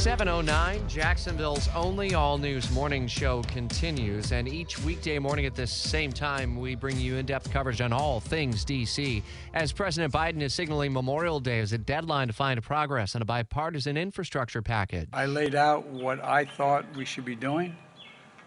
709, Jacksonville's only all news morning show continues. And each weekday morning at this same time, we bring you in depth coverage on all things D.C. As President Biden is signaling Memorial Day as a deadline to find progress on a bipartisan infrastructure package. I laid out what I thought we should be doing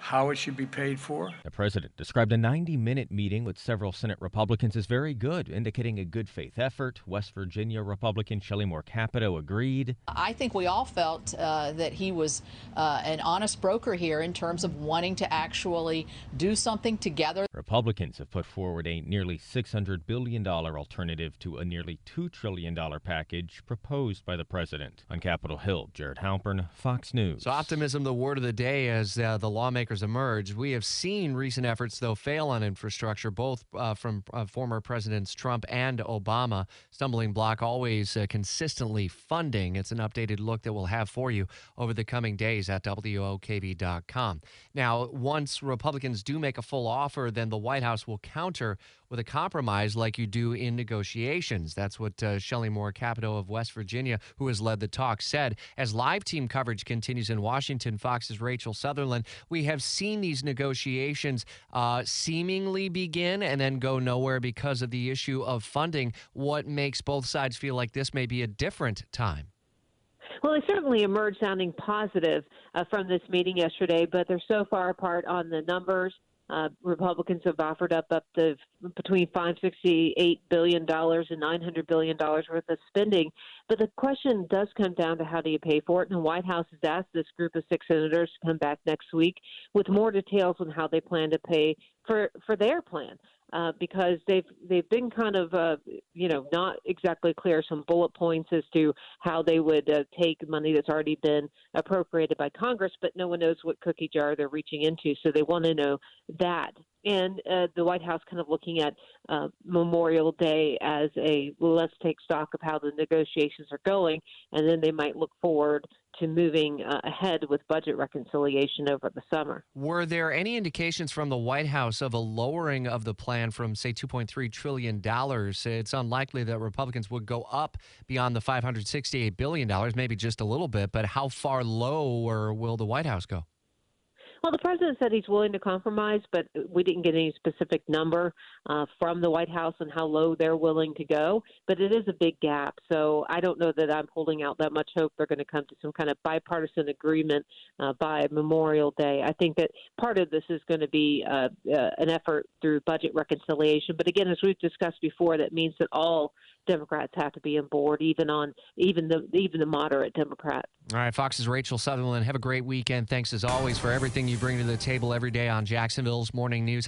how it should be paid for. The president described a 90 minute meeting with several Senate Republicans as very good, indicating a good faith effort. West Virginia Republican Shelley Moore Capito agreed. I think we all felt uh, that he was uh, an honest broker here in terms of wanting to actually do something together. Republicans have put forward a nearly $600 billion alternative to a nearly $2 trillion package proposed by the president. On Capitol Hill, Jared Halpern, Fox News. So, optimism, the word of the day as uh, the lawmakers emerge. We have seen recent efforts, though, fail on infrastructure, both uh, from uh, former Presidents Trump and Obama. Stumbling block always uh, consistently funding. It's an updated look that we'll have for you over the coming days at WOKV.com. Now, once Republicans do make a full offer, then the White House will counter with a compromise like you do in negotiations. That's what uh, Shelley Moore Capito of West Virginia, who has led the talk, said. As live team coverage continues in Washington, Fox's Rachel Sutherland, we have seen these negotiations uh, seemingly begin and then go nowhere because of the issue of funding. What makes both sides feel like this may be a different time? Well, they certainly emerged sounding positive uh, from this meeting yesterday, but they're so far apart on the numbers uh, Republicans have offered up up to between 568 billion dollars and 900 billion dollars worth of spending. But the question does come down to how do you pay for it? And the White House has asked this group of six senators to come back next week with more details on how they plan to pay for for their plan uh, because they've they've been kind of uh, you know not exactly clear some bullet points as to how they would uh, take money that's already been appropriated by Congress, but no one knows what cookie jar they're reaching into, so they want to know that. And uh, the White House kind of looking at uh, Memorial Day as a let's take stock of how the negotiations are going, and then they might look forward to moving uh, ahead with budget reconciliation over the summer. Were there any indications from the White House of a lowering of the plan from, say, $2.3 trillion? It's unlikely that Republicans would go up beyond the $568 billion, maybe just a little bit, but how far lower will the White House go? Well, the president said he's willing to compromise, but we didn't get any specific number uh, from the White House on how low they're willing to go. But it is a big gap, so I don't know that I'm holding out that much hope they're going to come to some kind of bipartisan agreement uh, by Memorial Day. I think that part of this is going to be uh, uh, an effort through budget reconciliation. But again, as we've discussed before, that means that all Democrats have to be on board, even on even the even the moderate Democrats. All right, Fox's Rachel Sutherland. Have a great weekend. Thanks as always for everything you bring to the table every day on Jacksonville's Morning News.